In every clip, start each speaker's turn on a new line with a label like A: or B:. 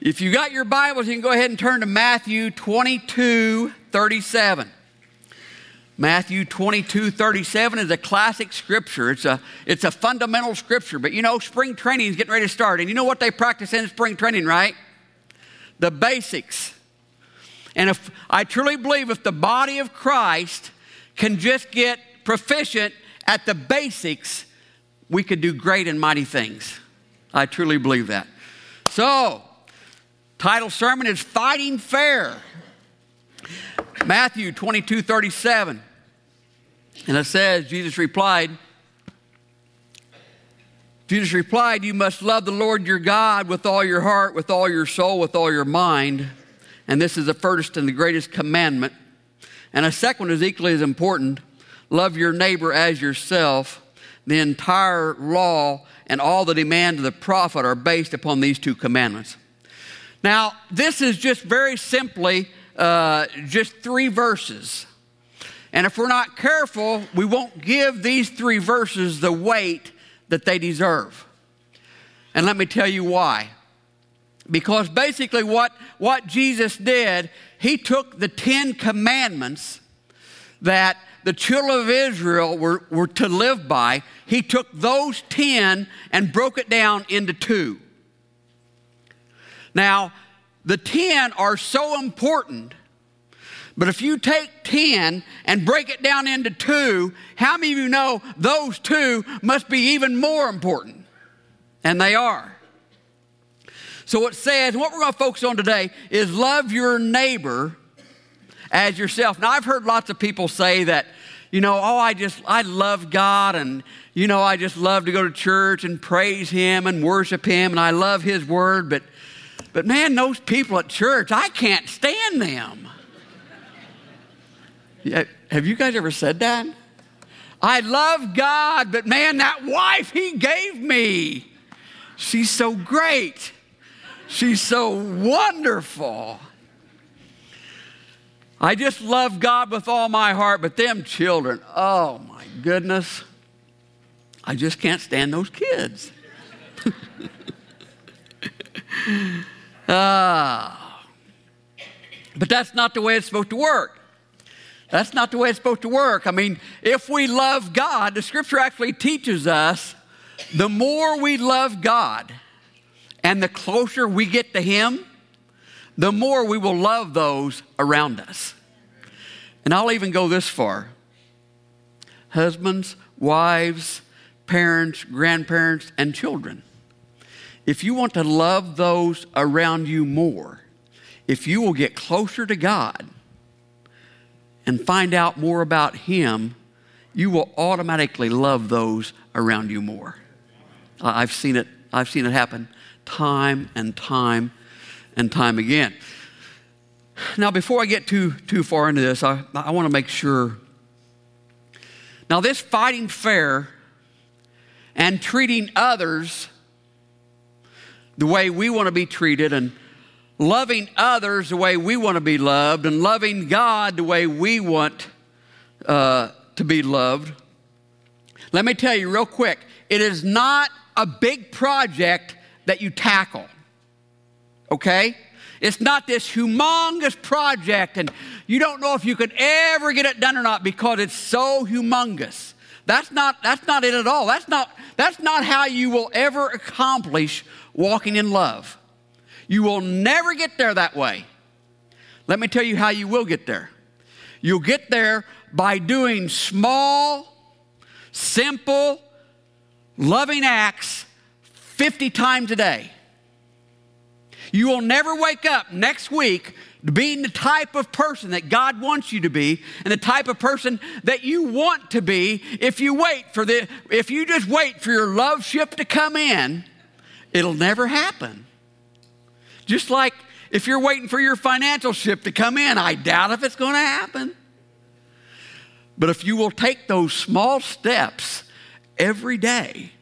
A: If you got your Bibles, you can go ahead and turn to Matthew 22 37. Matthew 22 37 is a classic scripture. It's a, it's a fundamental scripture. But you know, spring training is getting ready to start. And you know what they practice in spring training, right? The basics. And if I truly believe if the body of Christ can just get proficient at the basics, we could do great and mighty things. I truly believe that. So, title sermon is Fighting Fair. Matthew 22 37. And it says, Jesus replied, Jesus replied, You must love the Lord your God with all your heart, with all your soul, with all your mind. And this is the first and the greatest commandment. And a second is equally as important love your neighbor as yourself. The entire law and all the demands of the prophet are based upon these two commandments. Now, this is just very simply uh, just three verses. And if we're not careful, we won't give these three verses the weight that they deserve. And let me tell you why. Because basically, what, what Jesus did, he took the Ten Commandments that the children of Israel were, were to live by, he took those 10 and broke it down into two. Now, the 10 are so important, but if you take 10 and break it down into two, how many of you know those two must be even more important? And they are. So it says, what we're going to focus on today is love your neighbor as yourself. Now, I've heard lots of people say that, you know, oh, I just, I love God and, you know, I just love to go to church and praise Him and worship Him and I love His Word, but, but man, those people at church, I can't stand them. Yeah, have you guys ever said that? I love God, but man, that wife He gave me, she's so great. She's so wonderful. I just love God with all my heart, but them children, oh my goodness, I just can't stand those kids. ah. But that's not the way it's supposed to work. That's not the way it's supposed to work. I mean, if we love God, the scripture actually teaches us the more we love God, and the closer we get to Him, the more we will love those around us. And I'll even go this far husbands, wives, parents, grandparents, and children. If you want to love those around you more, if you will get closer to God and find out more about Him, you will automatically love those around you more. I've seen it, I've seen it happen time and time and time again. Now, before I get too, too far into this, I, I want to make sure. Now, this fighting fair and treating others the way we want to be treated and loving others the way we want to be loved and loving God the way we want uh, to be loved. Let me tell you real quick it is not a big project that you tackle. Okay? It's not this humongous project, and you don't know if you could ever get it done or not because it's so humongous. That's not, that's not it at all. That's not, that's not how you will ever accomplish walking in love. You will never get there that way. Let me tell you how you will get there. You'll get there by doing small, simple, loving acts 50 times a day. You will never wake up next week being the type of person that God wants you to be and the type of person that you want to be if you wait for the if you just wait for your love ship to come in, it'll never happen. Just like if you're waiting for your financial ship to come in, I doubt if it's going to happen. But if you will take those small steps every day,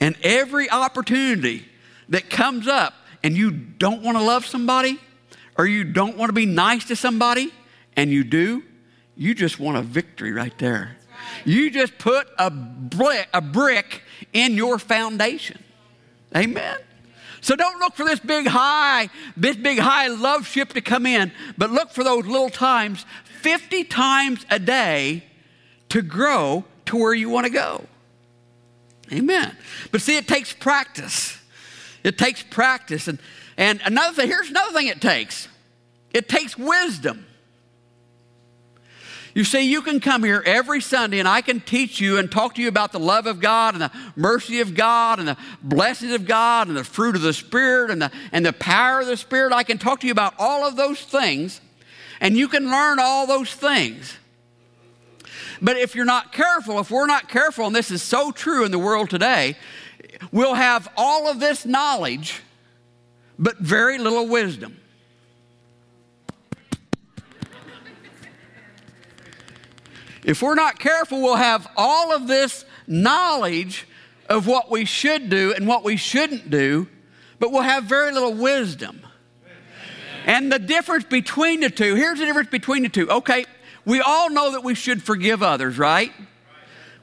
A: and every opportunity that comes up and you don't want to love somebody or you don't want to be nice to somebody and you do, you just want a victory right there. You just put a brick, a brick in your foundation. Amen. So don't look for this big high, this big high love ship to come in, but look for those little times 50 times a day to grow to where you want to go. Amen. But see, it takes practice. It takes practice. And, and another thing, here's another thing it takes it takes wisdom. You see, you can come here every Sunday and I can teach you and talk to you about the love of God and the mercy of God and the blessings of God and the fruit of the Spirit and the, and the power of the Spirit. I can talk to you about all of those things and you can learn all those things. But if you're not careful, if we're not careful, and this is so true in the world today, we'll have all of this knowledge, but very little wisdom. If we're not careful, we'll have all of this knowledge of what we should do and what we shouldn't do, but we'll have very little wisdom. And the difference between the two here's the difference between the two. Okay, we all know that we should forgive others, right?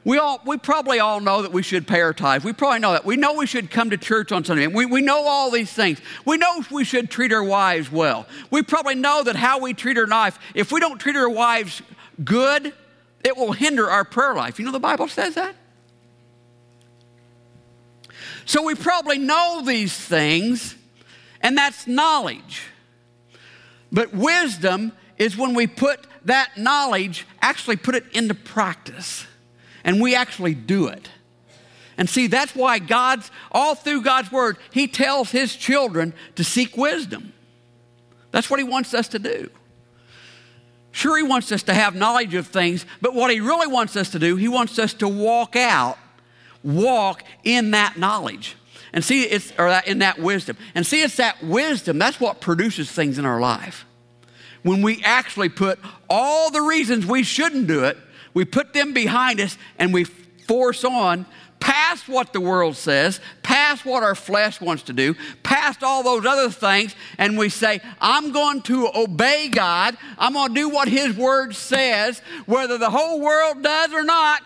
A: We, all, we probably all know that we should pay our tithes. We probably know that. We know we should come to church on Sunday. We, we know all these things. We know we should treat our wives well. We probably know that how we treat our wife, if we don't treat our wives good, it will hinder our prayer life. You know the Bible says that? So we probably know these things, and that's knowledge. But wisdom is when we put that knowledge, actually put it into practice, and we actually do it. And see, that's why God's, all through God's word, He tells His children to seek wisdom. That's what He wants us to do. Sure, He wants us to have knowledge of things, but what He really wants us to do, He wants us to walk out, walk in that knowledge. And see, it's, or that, in that wisdom. And see, it's that wisdom, that's what produces things in our life. When we actually put all the reasons we shouldn't do it, we put them behind us and we force on past what the world says, past what our flesh wants to do, past all those other things, and we say, I'm going to obey God. I'm going to do what His Word says, whether the whole world does or not,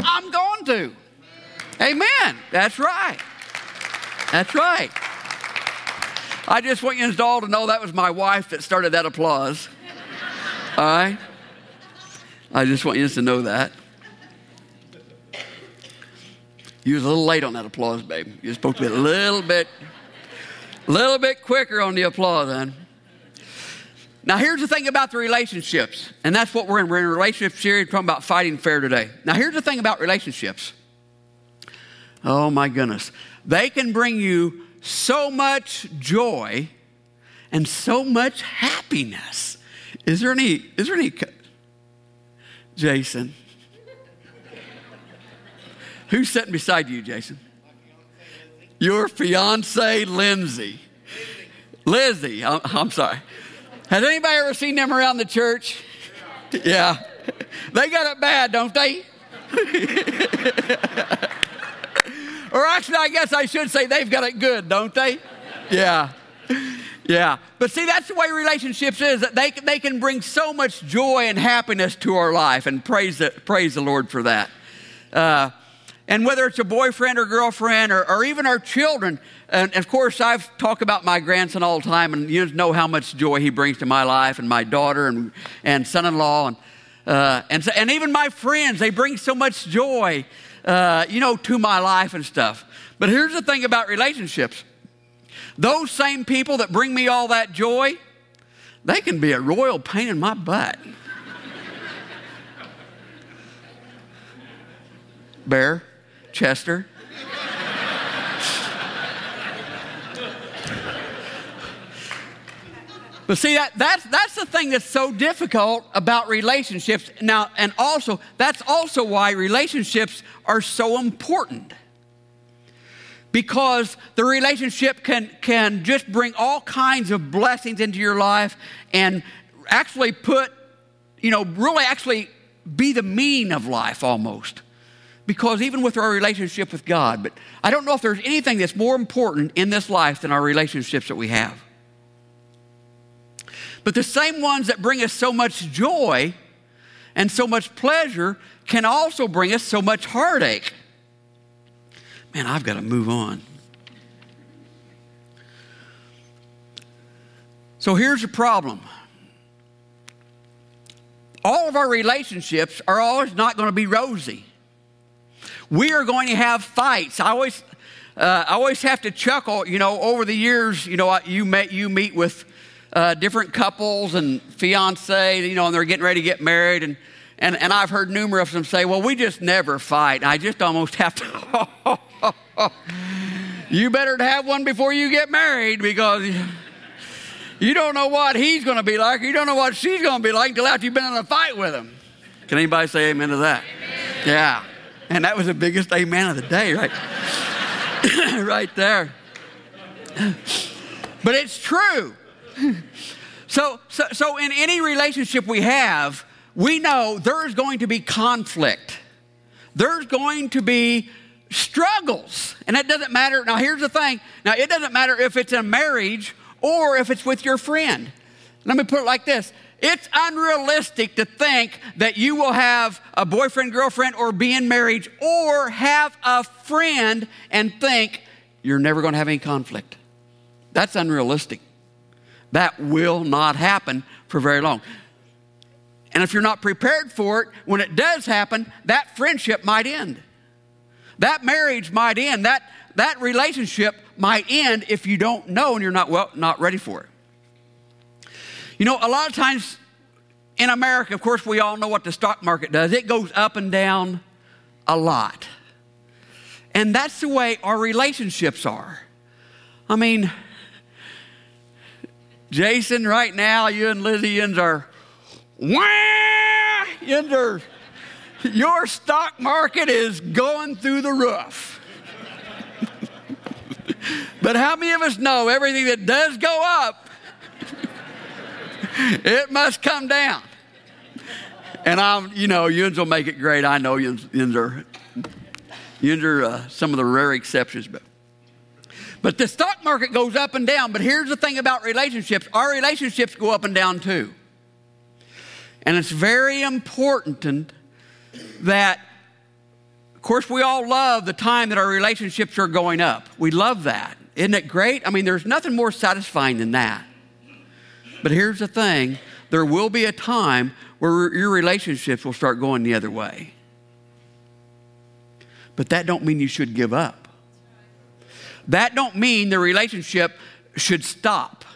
A: I'm going to. Amen. That's right. That's right. I just want you all to know that was my wife that started that applause. All right? I just want you to know that. You was a little late on that applause, babe. You're supposed to be a little bit, little bit quicker on the applause, then. Now, here's the thing about the relationships, and that's what we're in. We're in a relationship series talking about fighting fair today. Now, here's the thing about relationships. Oh my goodness. They can bring you so much joy and so much happiness. Is there any, is there any, Jason? Who's sitting beside you, Jason? Your fiance, Lindsay. Lizzie, I'm, I'm sorry. Has anybody ever seen them around the church? Yeah. They got it bad, don't they? or actually, I guess I should say they've got it good, don't they? Yeah. Yeah. But see, that's the way relationships is that they, they can bring so much joy and happiness to our life, and praise the, praise the Lord for that. Uh, and whether it's a boyfriend or girlfriend or, or even our children, and of course, I've talked about my grandson all the time, and you know how much joy he brings to my life, and my daughter and, and son in law, and, uh, and, and even my friends, they bring so much joy, uh, you know, to my life and stuff. But here's the thing about relationships those same people that bring me all that joy, they can be a royal pain in my butt. Bear. Chester. But see, that, that's, that's the thing that's so difficult about relationships. Now, and also, that's also why relationships are so important. Because the relationship can, can just bring all kinds of blessings into your life and actually put, you know, really actually be the meaning of life almost because even with our relationship with God, but I don't know if there's anything that's more important in this life than our relationships that we have. But the same ones that bring us so much joy and so much pleasure can also bring us so much heartache. Man, I've got to move on. So here's the problem all of our relationships are always not going to be rosy. We are going to have fights. I always, uh, I always have to chuckle. You know, over the years, you know, you met, you meet with uh, different couples and fiance, you know, and they're getting ready to get married, and and and I've heard numerous of them say, "Well, we just never fight." I just almost have to. you better have one before you get married because. You don't know what he's going to be like. You don't know what she's going to be like until after you've been in a fight with him. Can anybody say amen to that? Amen. Yeah. And that was the biggest amen of the day, right? right there. But it's true. So, so, so, in any relationship we have, we know there's going to be conflict. There's going to be struggles. And it doesn't matter. Now, here's the thing. Now, it doesn't matter if it's a marriage or if it's with your friend. Let me put it like this it's unrealistic to think that you will have a boyfriend, girlfriend, or be in marriage, or have a friend and think you're never going to have any conflict. That's unrealistic. That will not happen for very long. And if you're not prepared for it, when it does happen, that friendship might end. That marriage might end. That, that relationship might end if you don't know and you're not, well, not ready for it. You know, a lot of times in America, of course, we all know what the stock market does. It goes up and down a lot. And that's the way our relationships are. I mean, Jason, right now, you and Lizzie Yins are, wah, are, your stock market is going through the roof. but how many of us know everything that does go up it must come down. And I'm, you know, will make it great. I know are, Yuns are uh, some of the rare exceptions, but. But the stock market goes up and down. But here's the thing about relationships our relationships go up and down too. And it's very important that, of course, we all love the time that our relationships are going up. We love that. Isn't it great? I mean, there's nothing more satisfying than that. But here's the thing there will be a time where your relationships will start going the other way. But that don't mean you should give up. That don't mean the relationship should stop.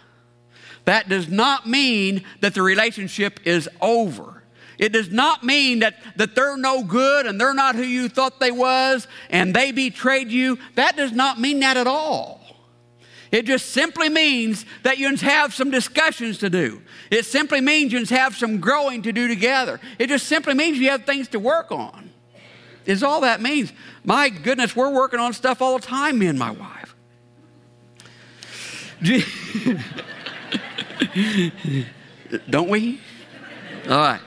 A: That does not mean that the relationship is over. It does not mean that, that they're no good and they're not who you thought they was and they betrayed you. That does not mean that at all. It just simply means that you have some discussions to do. It simply means you have some growing to do together. It just simply means you have things to work on. Is all that means. My goodness, we're working on stuff all the time, me and my wife. Don't we? All right.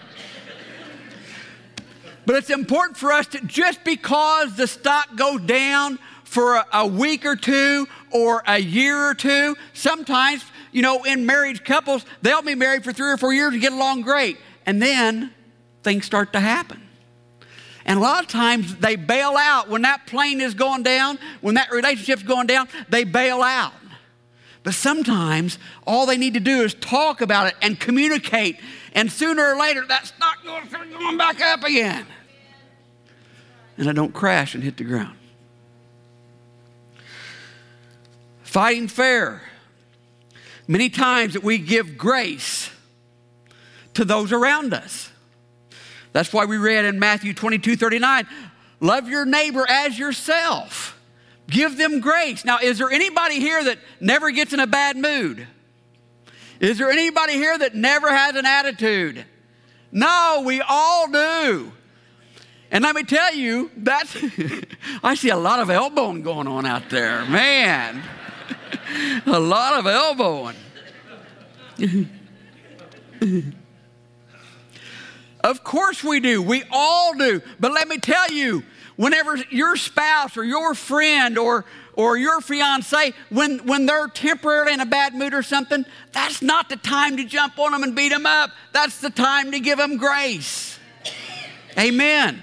A: But it's important for us to just because the stock goes down for a, a week or two or a year or two. Sometimes, you know, in married couples, they'll be married for three or four years and get along great. And then things start to happen. And a lot of times they bail out. When that plane is going down, when that relationship's going down, they bail out. But sometimes all they need to do is talk about it and communicate. And sooner or later, that's not going going back up again. And I don't crash and hit the ground. Fighting fair. Many times that we give grace to those around us. That's why we read in Matthew 22 39, love your neighbor as yourself. Give them grace. Now, is there anybody here that never gets in a bad mood? Is there anybody here that never has an attitude? No, we all do. And let me tell you, that's, I see a lot of elbowing going on out there. Man a lot of elbowing. of course we do. We all do. But let me tell you, whenever your spouse or your friend or or your fiance, when, when they're temporarily in a bad mood or something, that's not the time to jump on them and beat them up. That's the time to give them grace. Amen.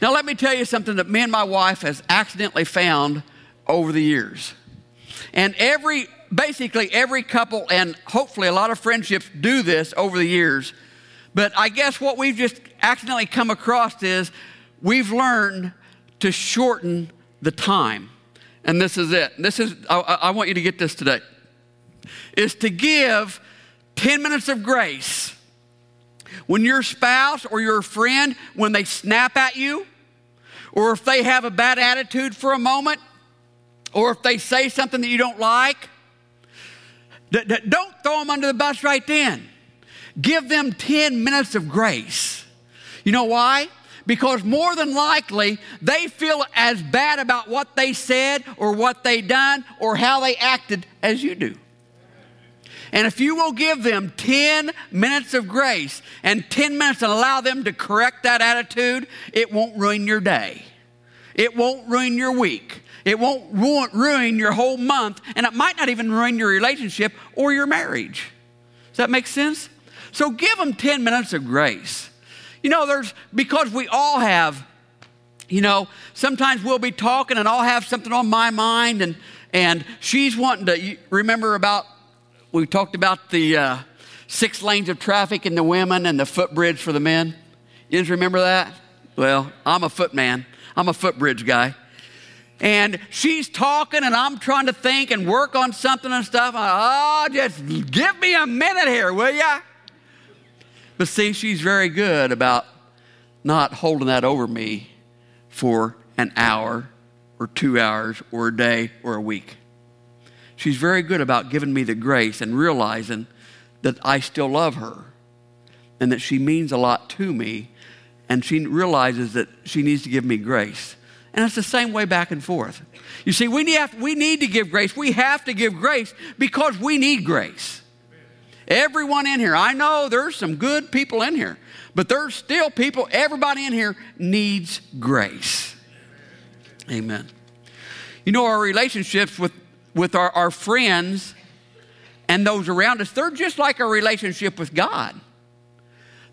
A: Now, let me tell you something that me and my wife has accidentally found over the years. And every basically every couple and hopefully a lot of friendships do this over the years. But I guess what we've just accidentally come across is we've learned to shorten the time. And this is it. This is, I, I want you to get this today. Is to give 10 minutes of grace when your spouse or your friend, when they snap at you, or if they have a bad attitude for a moment, or if they say something that you don't like, don't throw them under the bus right then. Give them 10 minutes of grace. You know why? Because more than likely, they feel as bad about what they said or what they done or how they acted as you do. And if you will give them 10 minutes of grace and 10 minutes and allow them to correct that attitude, it won't ruin your day. It won't ruin your week. It won't ruin your whole month, and it might not even ruin your relationship or your marriage. Does that make sense? So give them 10 minutes of grace. You know, there's because we all have, you know, sometimes we'll be talking and I'll have something on my mind, and and she's wanting to remember about we talked about the uh, six lanes of traffic in the women and the footbridge for the men. You guys remember that? Well, I'm a footman. I'm a footbridge guy. And she's talking, and I'm trying to think and work on something and stuff. oh, just give me a minute here, will ya? But see, she's very good about not holding that over me for an hour or two hours or a day or a week. She's very good about giving me the grace and realizing that I still love her and that she means a lot to me. And she realizes that she needs to give me grace. And it's the same way back and forth. You see, we need, we need to give grace. We have to give grace because we need grace. Everyone in here, I know there's some good people in here, but there's still people, everybody in here needs grace. Amen. You know, our relationships with, with our, our friends and those around us, they're just like a relationship with God.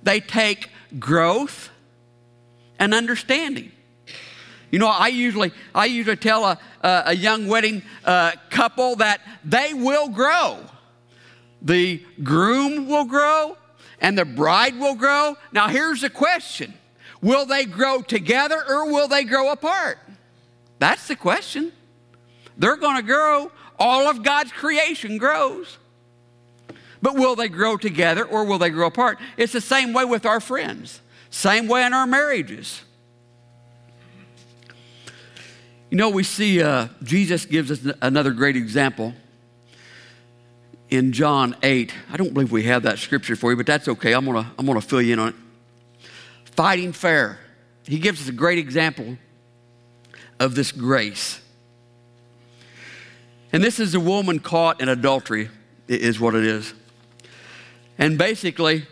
A: They take growth and understanding. You know, I usually, I usually tell a, a, young wedding uh, couple that they will grow. The groom will grow and the bride will grow. Now, here's the question Will they grow together or will they grow apart? That's the question. They're going to grow. All of God's creation grows. But will they grow together or will they grow apart? It's the same way with our friends, same way in our marriages. You know, we see uh, Jesus gives us another great example in John 8. I don't believe we have that scripture for you, but that's okay. I'm going to I'm to fill you in on it. Fighting fair. He gives us a great example of this grace. And this is a woman caught in adultery, is what it is. And basically,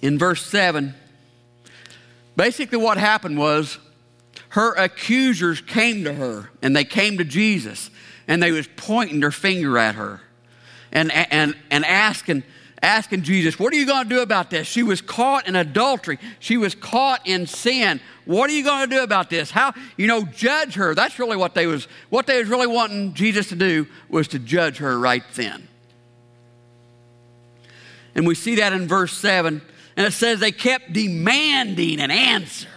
A: in verse 7, basically what happened was her accusers came to her and they came to Jesus and they was pointing their finger at her and, and, and asking, asking Jesus, what are you going to do about this? She was caught in adultery. She was caught in sin. What are you going to do about this? How, you know, judge her. That's really what they was, what they was really wanting Jesus to do was to judge her right then. And we see that in verse 7. And it says they kept demanding an answer.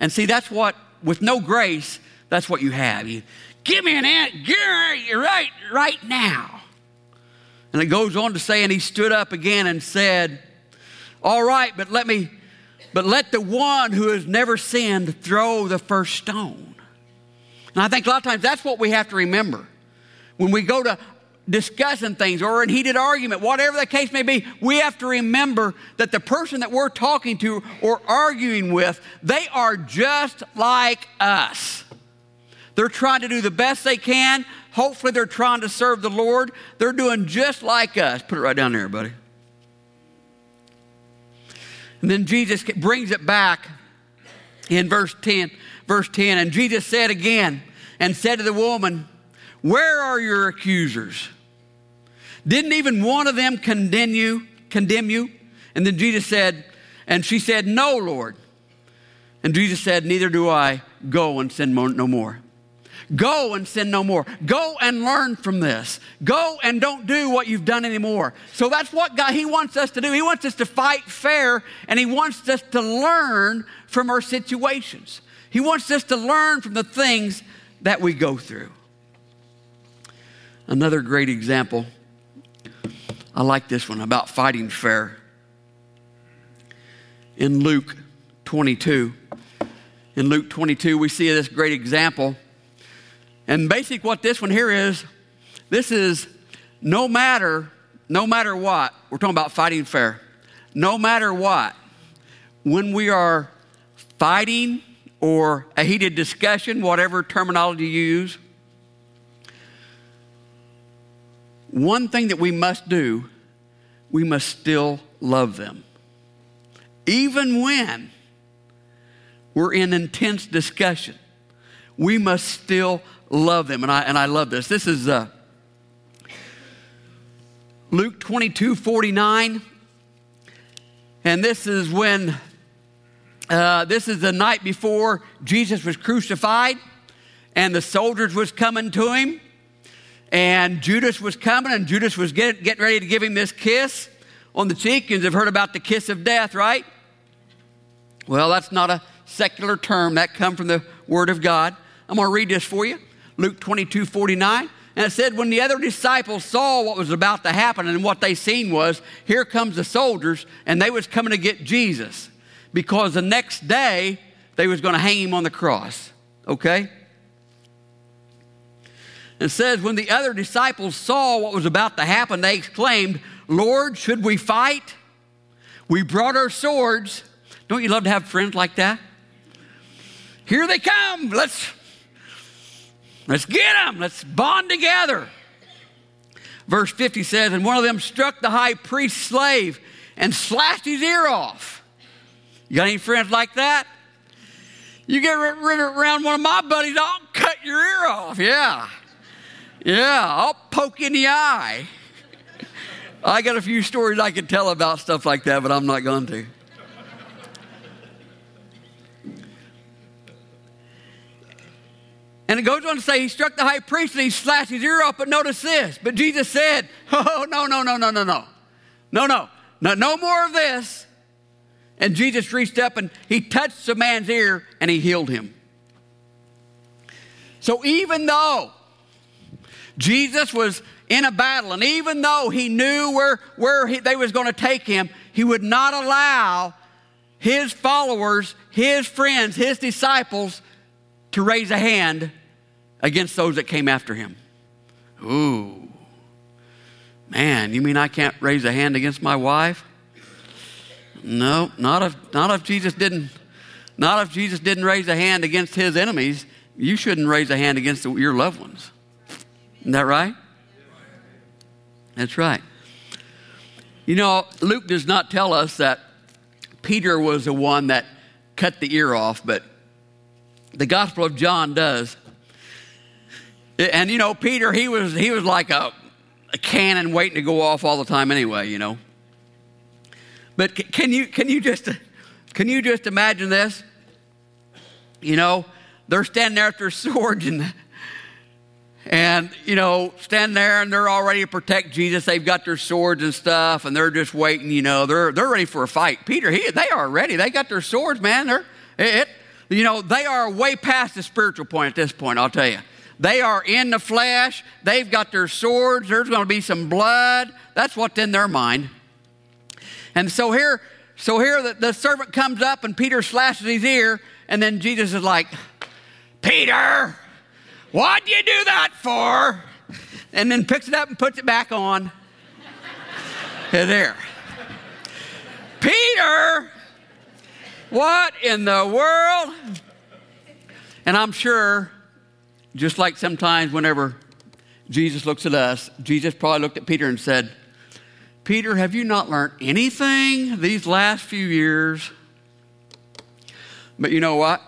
A: And see, that's what, with no grace, that's what you have. You give me an answer right, right now. And it goes on to say, and he stood up again and said, All right, but let me, but let the one who has never sinned throw the first stone. And I think a lot of times that's what we have to remember. When we go to discussing things or in heated argument, whatever the case may be, we have to remember that the person that we're talking to or arguing with, they are just like us. They're trying to do the best they can. Hopefully, they're trying to serve the Lord. They're doing just like us. Put it right down there, buddy. And then Jesus brings it back in verse 10. Verse 10, and Jesus said again, and said to the woman, Where are your accusers? Didn't even one of them condemn you? Condemn you? And then Jesus said, and she said, No, Lord. And Jesus said, Neither do I. Go and sin no more. Go and sin no more. Go and learn from this. Go and don't do what you've done anymore. So that's what God, He wants us to do. He wants us to fight fair and He wants us to learn from our situations. He wants us to learn from the things that we go through. Another great example, I like this one about fighting fair. In Luke 22, in Luke 22, we see this great example and basic what this one here is, this is no matter, no matter what, we're talking about fighting fair. No matter what, when we are fighting or a heated discussion, whatever terminology you use, one thing that we must do, we must still love them. Even when we're in intense discussion, we must still love them. And I, and I love this. This is uh, Luke 22 49. And this is when, uh, this is the night before Jesus was crucified, and the soldiers was coming to him, and Judas was coming, and Judas was getting, getting ready to give him this kiss on the cheek. And you've heard about the kiss of death, right? Well, that's not a secular term. That come from the Word of God. I'm going to read this for you. Luke 22 49. And it said, when the other disciples saw what was about to happen, and what they seen was, here comes the soldiers, and they was coming to get Jesus. Because the next day, they was going to hang him on the cross. Okay? It says, when the other disciples saw what was about to happen, they exclaimed, Lord, should we fight? We brought our swords. Don't you love to have friends like that? Here they come. Let's Let's get them. Let's bond together. Verse 50 says, And one of them struck the high priest's slave and slashed his ear off. You got any friends like that? You get rid around one of my buddies, I'll cut your ear off. Yeah. Yeah, I'll poke in the eye. I got a few stories I could tell about stuff like that, but I'm not going to. And it goes on to say he struck the high priest and he slashed his ear off. But notice this. But Jesus said, Oh, no, no, no, no, no, no. No, no. No, no more of this. And Jesus reached up and he touched the man's ear and he healed him. So even though Jesus was in a battle, and even though he knew where, where he, they was going to take him, he would not allow his followers, his friends, his disciples to raise a hand against those that came after him. Ooh, man, you mean I can't raise a hand against my wife? No, not if, not if Jesus didn't. Not if Jesus didn't raise a hand against his enemies. You shouldn't raise a hand against your loved ones. Isn't that right? That's right. You know, Luke does not tell us that Peter was the one that cut the ear off, but the Gospel of John does. And you know, Peter, he was he was like a, a cannon waiting to go off all the time anyway, you know. But can you can you just can you just imagine this? You know, they're standing there with their swords and and you know, stand there and they're all ready to protect Jesus. They've got their swords and stuff, and they're just waiting. You know, they're they're ready for a fight. Peter, he, they are ready. They got their swords, man. They're it, you know, they are way past the spiritual point at this point. I'll tell you. They are in the flesh. They've got their swords. There's going to be some blood. That's what's in their mind. And so here, so here the, the servant comes up and Peter slashes his ear, and then Jesus is like, Peter, what'd you do that for? And then picks it up and puts it back on. there. Peter, what in the world? And I'm sure just like sometimes, whenever Jesus looks at us, Jesus probably looked at Peter and said, Peter, have you not learned anything these last few years? But you know what?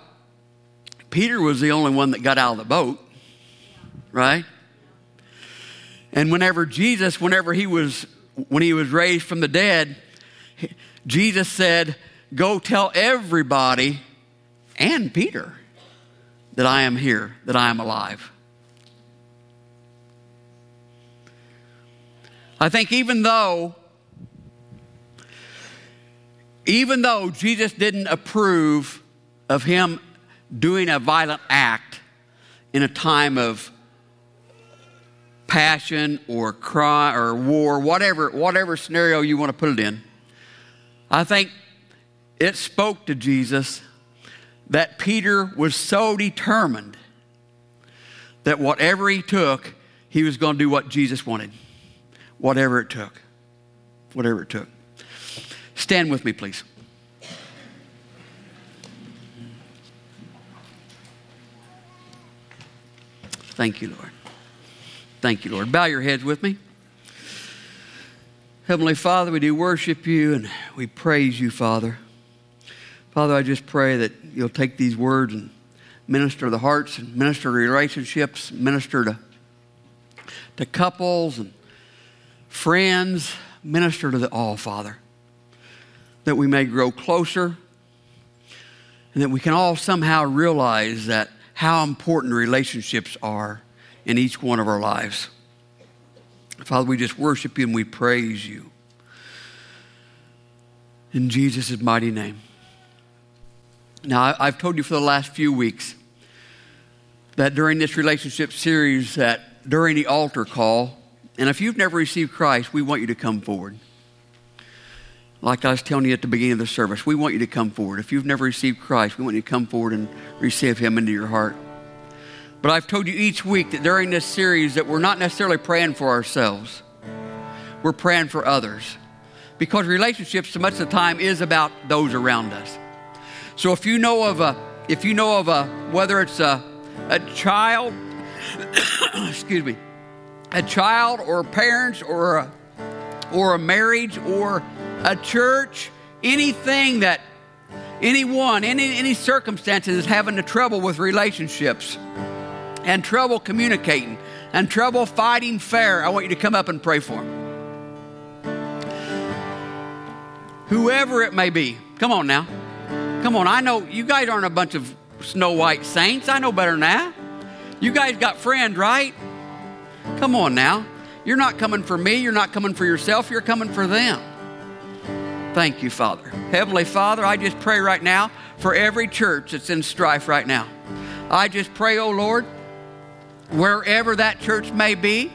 A: Peter was the only one that got out of the boat, right? And whenever Jesus, whenever he was, when he was raised from the dead, Jesus said, Go tell everybody and Peter that I am here, that I am alive. I think even though even though Jesus didn't approve of him doing a violent act in a time of passion or cry or war, whatever, whatever scenario you want to put it in, I think it spoke to Jesus that Peter was so determined that whatever he took, he was going to do what Jesus wanted, whatever it took. Whatever it took. Stand with me, please. Thank you, Lord. Thank you, Lord. Bow your heads with me. Heavenly Father, we do worship you and we praise you, Father. Father, I just pray that you'll take these words and minister to the hearts and minister to relationships, minister to, to couples and friends, minister to the all, Father that we may grow closer, and that we can all somehow realize that how important relationships are in each one of our lives. Father, we just worship you and we praise you. In Jesus' mighty name. Now, I've told you for the last few weeks that during this relationship series, that during the altar call, and if you've never received Christ, we want you to come forward. Like I was telling you at the beginning of the service, we want you to come forward. If you've never received Christ, we want you to come forward and receive Him into your heart. But I've told you each week that during this series that we're not necessarily praying for ourselves. We're praying for others. Because relationships so much of the time is about those around us. So if you know of a if you know of a whether it's a a child excuse me a child or parents or a, or a marriage or a church, anything that anyone, any, any circumstances is having the trouble with relationships and trouble communicating and trouble fighting fair, I want you to come up and pray for them. Whoever it may be. Come on now. Come on. I know you guys aren't a bunch of snow white saints. I know better that. You guys got friends, right? Come on now. You're not coming for me. You're not coming for yourself. You're coming for them. Thank you, Father. Heavenly Father, I just pray right now for every church that's in strife right now. I just pray, oh Lord, wherever that church may be,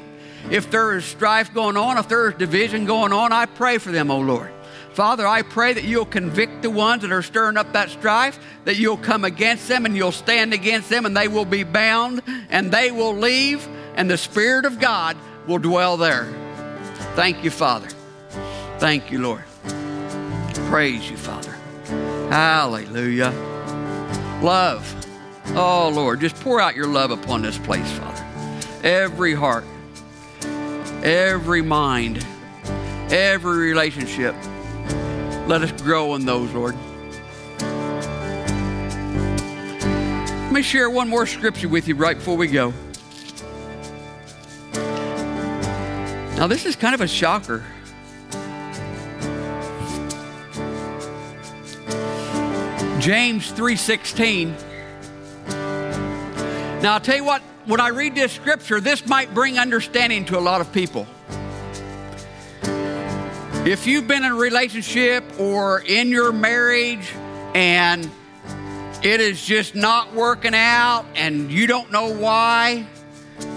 A: if there is strife going on, if there is division going on, I pray for them, oh Lord. Father, I pray that you'll convict the ones that are stirring up that strife, that you'll come against them and you'll stand against them and they will be bound and they will leave and the Spirit of God will dwell there. Thank you, Father. Thank you, Lord. Praise you, Father. Hallelujah. Love. Oh, Lord, just pour out your love upon this place, Father. Every heart, every mind, every relationship. Let us grow in those, Lord. Let me share one more scripture with you right before we go. Now, this is kind of a shocker. James 3:16. Now I'll tell you what, when I read this scripture, this might bring understanding to a lot of people. If you've been in a relationship or in your marriage and it is just not working out and you don't know why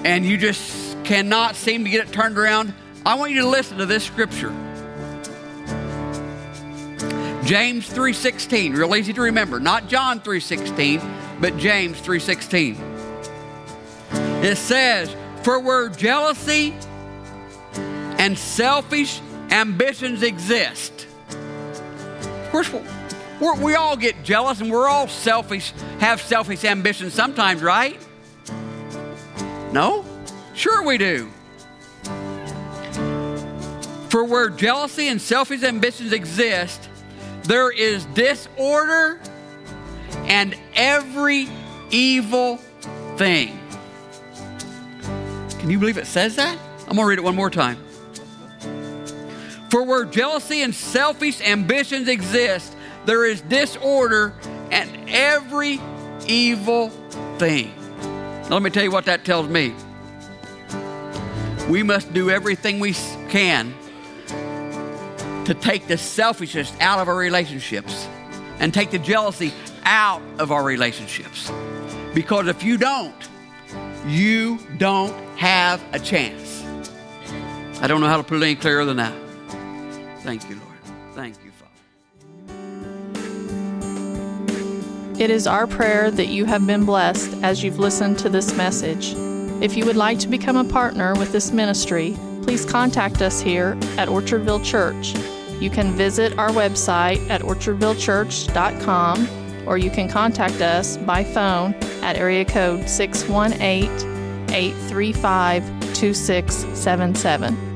A: and you just cannot seem to get it turned around, I want you to listen to this scripture. James 3:16, real easy to remember. Not John 3:16, but James 3:16. It says, "For where jealousy and selfish ambitions exist." Of course, we're, we all get jealous and we're all selfish, have selfish ambitions sometimes, right? No? Sure we do. For where jealousy and selfish ambitions exist, there is disorder and every evil thing. Can you believe it says that? I'm going to read it one more time. For where jealousy and selfish ambitions exist, there is disorder and every evil thing. Now, let me tell you what that tells me. We must do everything we can to take the selfishness out of our relationships and take the jealousy out of our relationships. Because if you don't, you don't have a chance. I don't know how to put it any clearer than that. Thank you, Lord. Thank you,
B: Father. It is our prayer that you have been blessed as you've listened to this message. If you would like to become a partner with this ministry, please contact us here at Orchardville Church. You can visit our website at orchardvillechurch.com or you can contact us by phone at area code 618 835 2677.